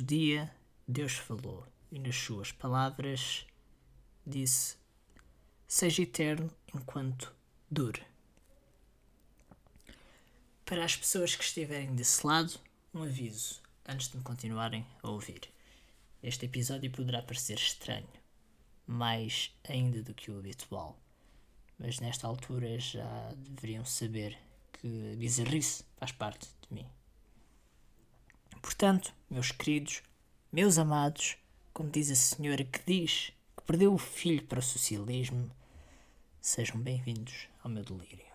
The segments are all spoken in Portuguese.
Certo dia, Deus falou e, nas suas palavras, disse: Seja eterno enquanto dure. Para as pessoas que estiverem desse lado, um aviso antes de me continuarem a ouvir. Este episódio poderá parecer estranho, mais ainda do que o habitual, mas nesta altura já deveriam saber que bizarrice faz parte de mim. Portanto, meus queridos, meus amados, como diz a senhora que diz que perdeu o filho para o socialismo, sejam bem-vindos ao meu delírio.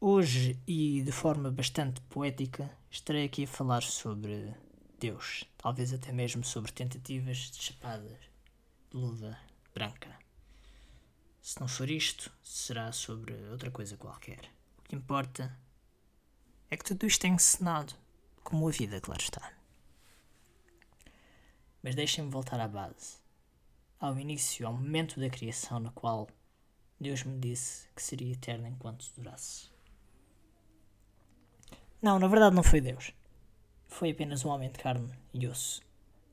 Hoje, e de forma bastante poética, estarei aqui a falar sobre Deus, talvez até mesmo sobre tentativas de chapadas de luva branca. Se não for isto, será sobre outra coisa qualquer. O que importa é que tudo isto é encenado, como a vida, claro está. Mas deixem-me voltar à base, ao início, ao momento da criação no qual Deus me disse que seria eterno enquanto durasse. Não, na verdade não foi Deus. Foi apenas um homem de carne e osso,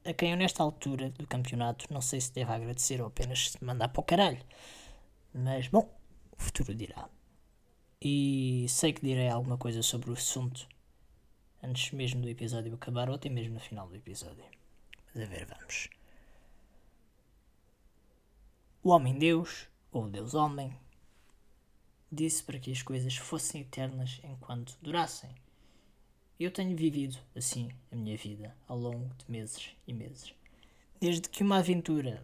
a quem eu nesta altura do campeonato não sei se devo agradecer ou apenas mandar para o caralho. Mas, bom, o futuro dirá. E sei que direi alguma coisa sobre o assunto antes mesmo do episódio acabar ou até mesmo no final do episódio. Mas a ver, vamos. O Homem-Deus, ou Deus-Homem, disse para que as coisas fossem eternas enquanto durassem. Eu tenho vivido assim a minha vida ao longo de meses e meses. Desde que uma aventura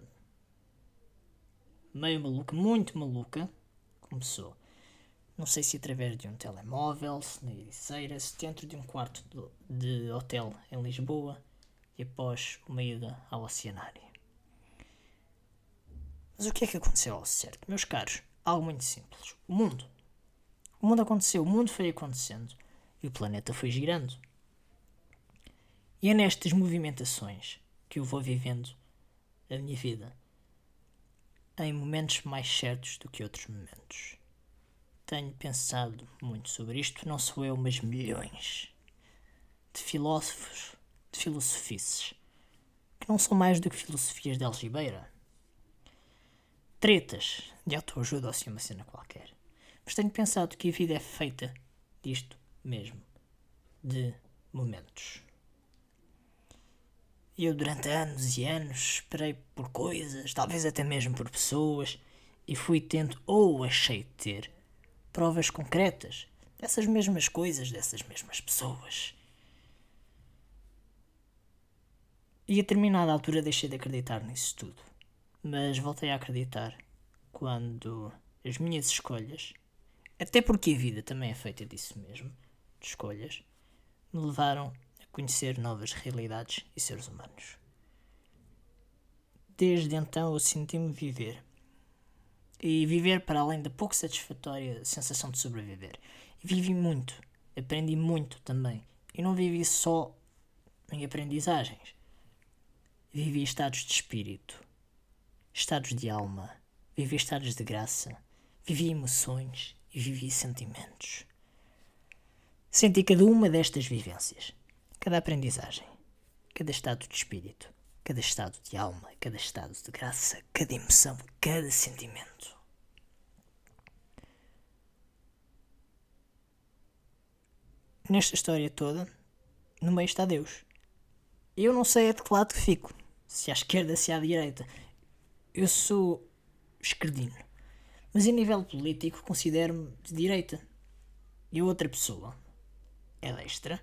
meio maluca, muito maluca, começou. Não sei se através de um telemóvel, se na ericeira, se dentro de um quarto de, hotel em Lisboa e após uma ida ao oceanário. Mas o que é que aconteceu ao certo? Meus caros, algo muito simples. O mundo. O mundo aconteceu, o mundo foi acontecendo e o planeta foi girando. E é nestas movimentações que eu vou vivendo a minha vida, em momentos mais certos do que outros momentos. Tenho pensado muito sobre isto, não sou eu, mas milhões de filósofos, de filosofices, que não são mais do que filosofias de algibeira. Tretas de autoajuda ou assim uma cena qualquer. Mas tenho pensado que a vida é feita disto mesmo, de momentos. Eu, durante anos e anos, esperei por coisas, talvez até mesmo por pessoas, e fui tendo, ou achei ter, provas concretas dessas mesmas coisas, dessas mesmas pessoas. E a determinada altura deixei de acreditar nisso tudo. Mas voltei a acreditar quando as minhas escolhas, até porque a vida também é feita disso mesmo, de escolhas, me levaram a conhecer novas realidades e seres humanos. Desde então eu senti-me viver. E viver para além da pouco satisfatória sensação de sobreviver. Vivi muito, aprendi muito também. E não vivi só em aprendizagens. Vivi estados de espírito, estados de alma, vivi estados de graça, vivi emoções e vivi sentimentos. Senti cada uma destas vivências, cada aprendizagem, cada estado de espírito, cada estado de alma, cada estado de graça, cada emoção, cada sentimento. Nesta história toda, no meio está Deus. Eu não sei a de que lado que fico, se à esquerda, se à direita. Eu sou esquerdino, mas em nível político considero-me de direita. E outra pessoa, é extra.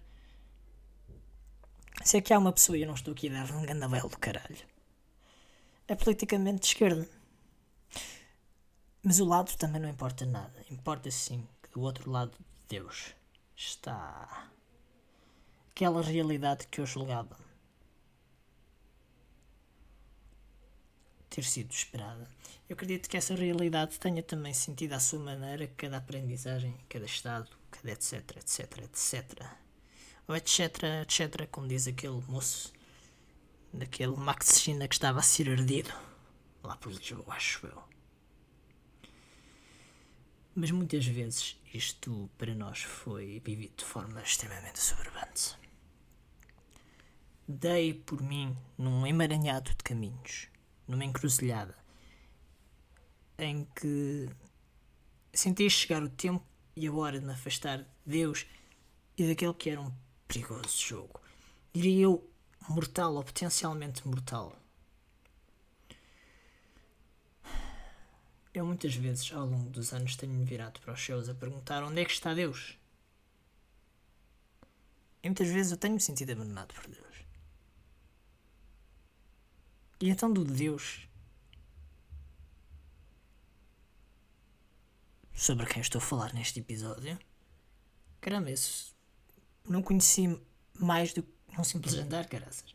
Se é que há uma pessoa e eu não estou aqui a dar um gandavel do caralho. É politicamente de esquerda. Mas o lado também não importa nada. Importa sim que do outro lado de Deus está aquela realidade que eu julgava ter sido esperada. Eu acredito que essa realidade tenha também sentido à sua maneira cada aprendizagem, cada estado, cada etc, etc, etc. Etc, etc, como diz aquele moço daquele Max China que estava a ser ardido lá por Lisboa, acho eu. Mas muitas vezes isto para nós foi vivido de forma extremamente soberbante. Dei por mim num emaranhado de caminhos, numa encruzilhada, em que senti chegar o tempo e a hora de me afastar de Deus e daquele que era um perigoso jogo. Diria eu, mortal ou potencialmente mortal. Eu muitas vezes ao longo dos anos tenho-me virado para os céus a perguntar onde é que está Deus. E muitas vezes eu tenho-me sentido abandonado por Deus. E então do Deus sobre quem estou a falar neste episódio, caramba, isso não conheci mais do que um simples andar, caraças.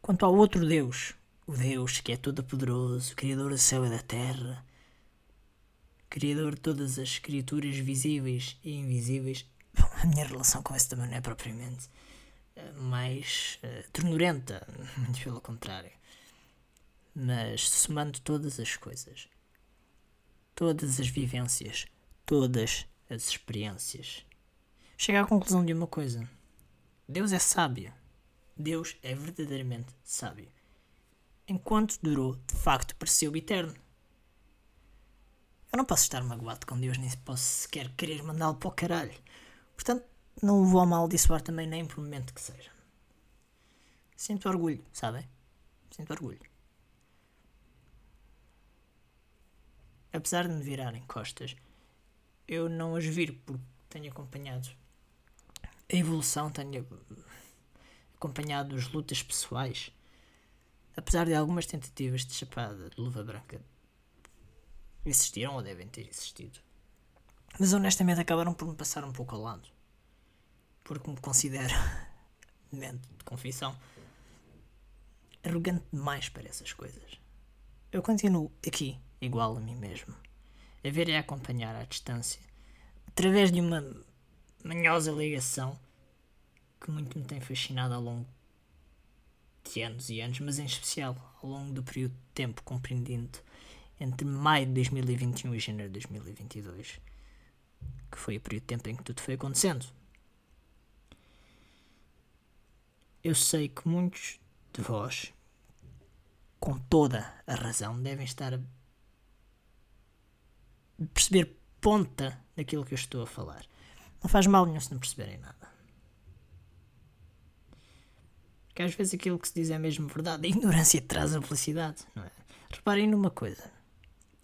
Quanto ao outro Deus, o Deus que é todo-poderoso, Criador do céu e da terra, Criador de todas as criaturas visíveis e invisíveis. Bom, a minha relação com esse também não é propriamente uh, mais uh, ternurenta, muito pelo contrário. Mas somando todas as coisas, todas as vivências, todas as experiências, chega à conclusão de uma coisa: Deus é sábio. Deus é verdadeiramente sábio enquanto durou, de facto pareceu eterno. Eu não posso estar magoado com Deus, nem posso sequer querer mandá-lo para o caralho. Portanto, não o vou amaldiçoar também, nem por momento que seja. Sinto orgulho, sabem? Sinto orgulho. Apesar de me virarem costas, eu não as viro porque tenho acompanhado a evolução, tenho acompanhado as lutas pessoais apesar de algumas tentativas de chapada de luva branca existiram ou devem ter existido. Mas honestamente acabaram por me passar um pouco ao lado. Porque me considero, mente de confissão, arrogante demais para essas coisas. Eu continuo aqui, igual a mim mesmo, a ver e a acompanhar à distância, através de uma manhosa ligação que muito me tem fascinado ao longo de anos e anos, mas em especial ao longo do período de tempo compreendido entre maio de 2021 e janeiro de 2022, que foi o período de tempo em que tudo foi acontecendo. Eu sei que muitos de vós, com toda a razão, devem estar a perceber ponta daquilo que eu estou a falar. Não faz mal nenhum se não perceberem nada. Que às vezes aquilo que se diz é mesmo verdade. A ignorância traz a felicidade, não é? Reparem numa coisa.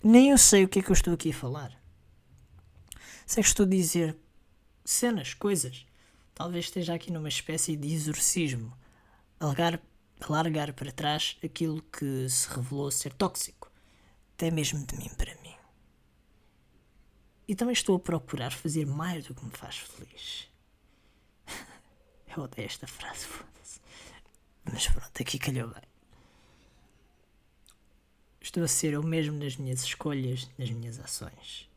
Nem eu sei o que é que eu estou aqui a falar. Sei que estou a dizer cenas, coisas. Talvez esteja aqui numa espécie de exorcismo. Alargar, alargar para trás aquilo que se revelou ser tóxico. Até mesmo de mim para mim. E também estou a procurar fazer mais do que me faz feliz. Eu odeio esta frase, foda-se. Mas pronto, aqui calhou bem. Estou a ser eu mesmo nas minhas escolhas, nas minhas ações.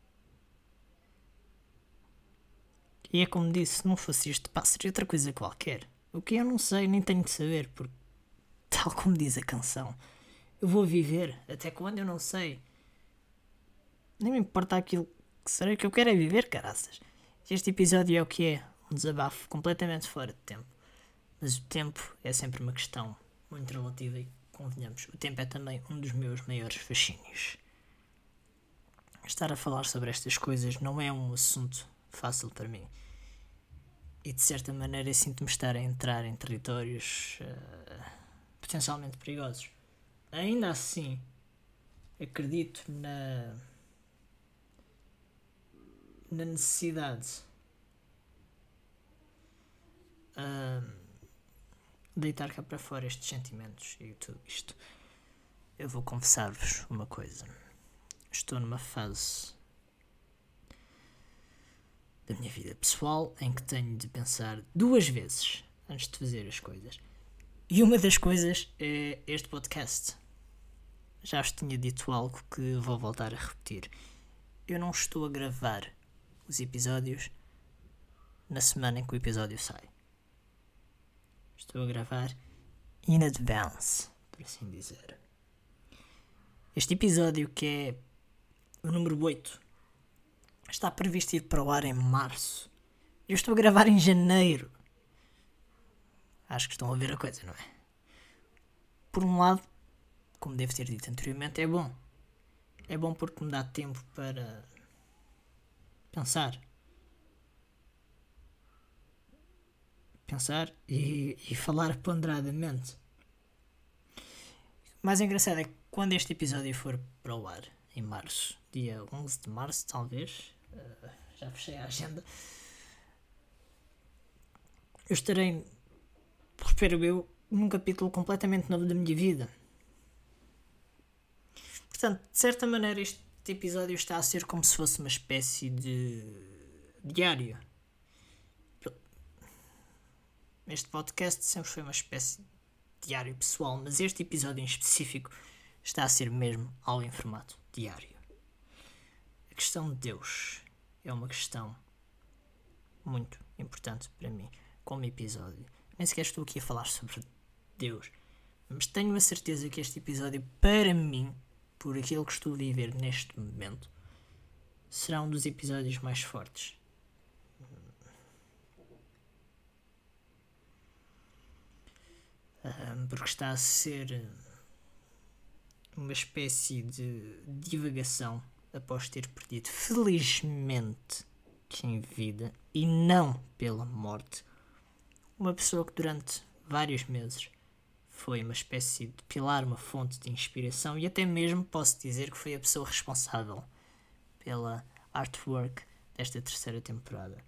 E é como disse, se não fosse isto, pá, seria outra coisa qualquer. O que eu não sei, nem tenho de saber, porque, tal como diz a canção, eu vou viver até quando eu não sei. Nem me importa aquilo que será que eu quero é viver, caraças. Este episódio é o que é, um desabafo completamente fora de tempo. Mas o tempo é sempre uma questão muito relativa e convenhamos, o tempo é também um dos meus maiores fascínios. Estar a falar sobre estas coisas não é um assunto fácil para mim. E de certa maneira sinto-me estar a entrar em territórios uh, potencialmente perigosos. Ainda assim, acredito na, na necessidade. Uh, deitar cá para fora estes sentimentos e tudo isto. Eu vou confessar-vos uma coisa. Estou numa fase da minha vida pessoal em que tenho de pensar duas vezes antes de fazer as coisas. E uma das coisas é este podcast. Já vos tinha dito algo que vou voltar a repetir. Eu não estou a gravar os episódios na semana em que o episódio sai. Estou a gravar in advance, por assim dizer. Este episódio que é o número 8, está previsto ir para o ar em março. Eu estou a gravar em janeiro. Acho que estão a ver a coisa, não é? Por um lado, como devo ter dito anteriormente, é bom. É bom porque me dá tempo para pensar. Pensar e, e falar ponderadamente. O mais engraçado é que quando este episódio for para o ar, em março, dia 11 de março, talvez, uh, já fechei a agenda, eu estarei, espero eu, num capítulo completamente novo da minha vida. Portanto, de certa maneira, este episódio está a ser como se fosse uma espécie de diário. Este podcast sempre foi uma espécie de diário pessoal, mas este episódio em específico está a ser mesmo algo em formato diário. A questão de Deus é uma questão muito importante para mim, como episódio. Nem sequer estou aqui a falar sobre Deus, mas tenho a certeza que este episódio, para mim, por aquilo que estou a viver neste momento, será um dos episódios mais fortes. porque está a ser uma espécie de divagação após ter perdido, felizmente, em vida e não pela morte, uma pessoa que durante vários meses foi uma espécie de pilar, uma fonte de inspiração e até mesmo posso dizer que foi a pessoa responsável pela artwork desta terceira temporada.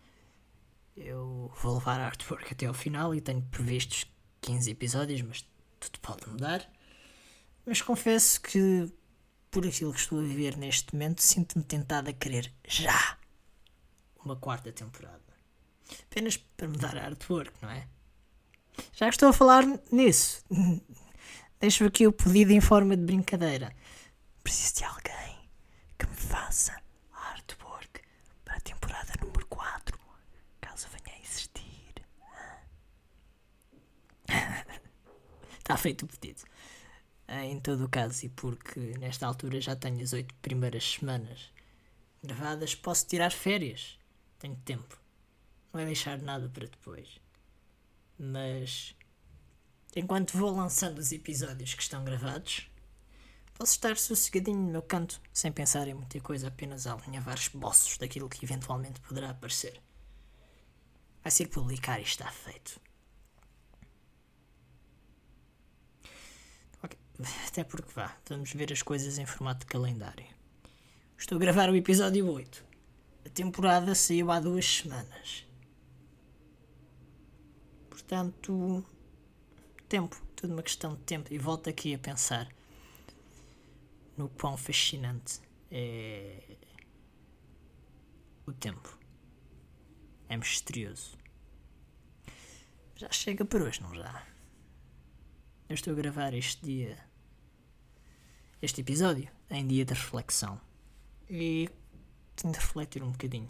Eu vou levar a artwork até ao final e tenho previstos 15 episódios, mas tudo pode mudar. Mas confesso que, por aquilo que estou a viver neste momento, sinto-me tentado a querer já uma quarta temporada. Apenas para mudar a artwork, não é? Já que estou a falar nisso, deixo aqui o pedido em forma de brincadeira. Preciso de alguém que me faça artwork para a temporada número 4, caso venha a existir. Está feito o pedido. Em todo o caso, e porque nesta altura já tenho as oito primeiras semanas gravadas, posso tirar férias. Tenho tempo. Não é deixar nada para depois. Mas enquanto vou lançando os episódios que estão gravados, posso estar sossegadinho no meu canto, sem pensar em muita coisa, apenas a alinhavar esboços daquilo que eventualmente poderá aparecer. Vai ser publicar e está feito. Até porque vá, vamos ver as coisas em formato de calendário. Estou a gravar o episódio 8. A temporada saiu há duas semanas. Portanto, tempo, tudo uma questão de tempo. E volto aqui a pensar no quão fascinante é o tempo. É misterioso. Já chega por hoje, não já? Eu estou a gravar este dia, este episódio, em dia de reflexão. E tenho de refletir um bocadinho.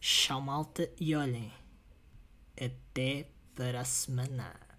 Tchau, malta, e olhem, até para a semana.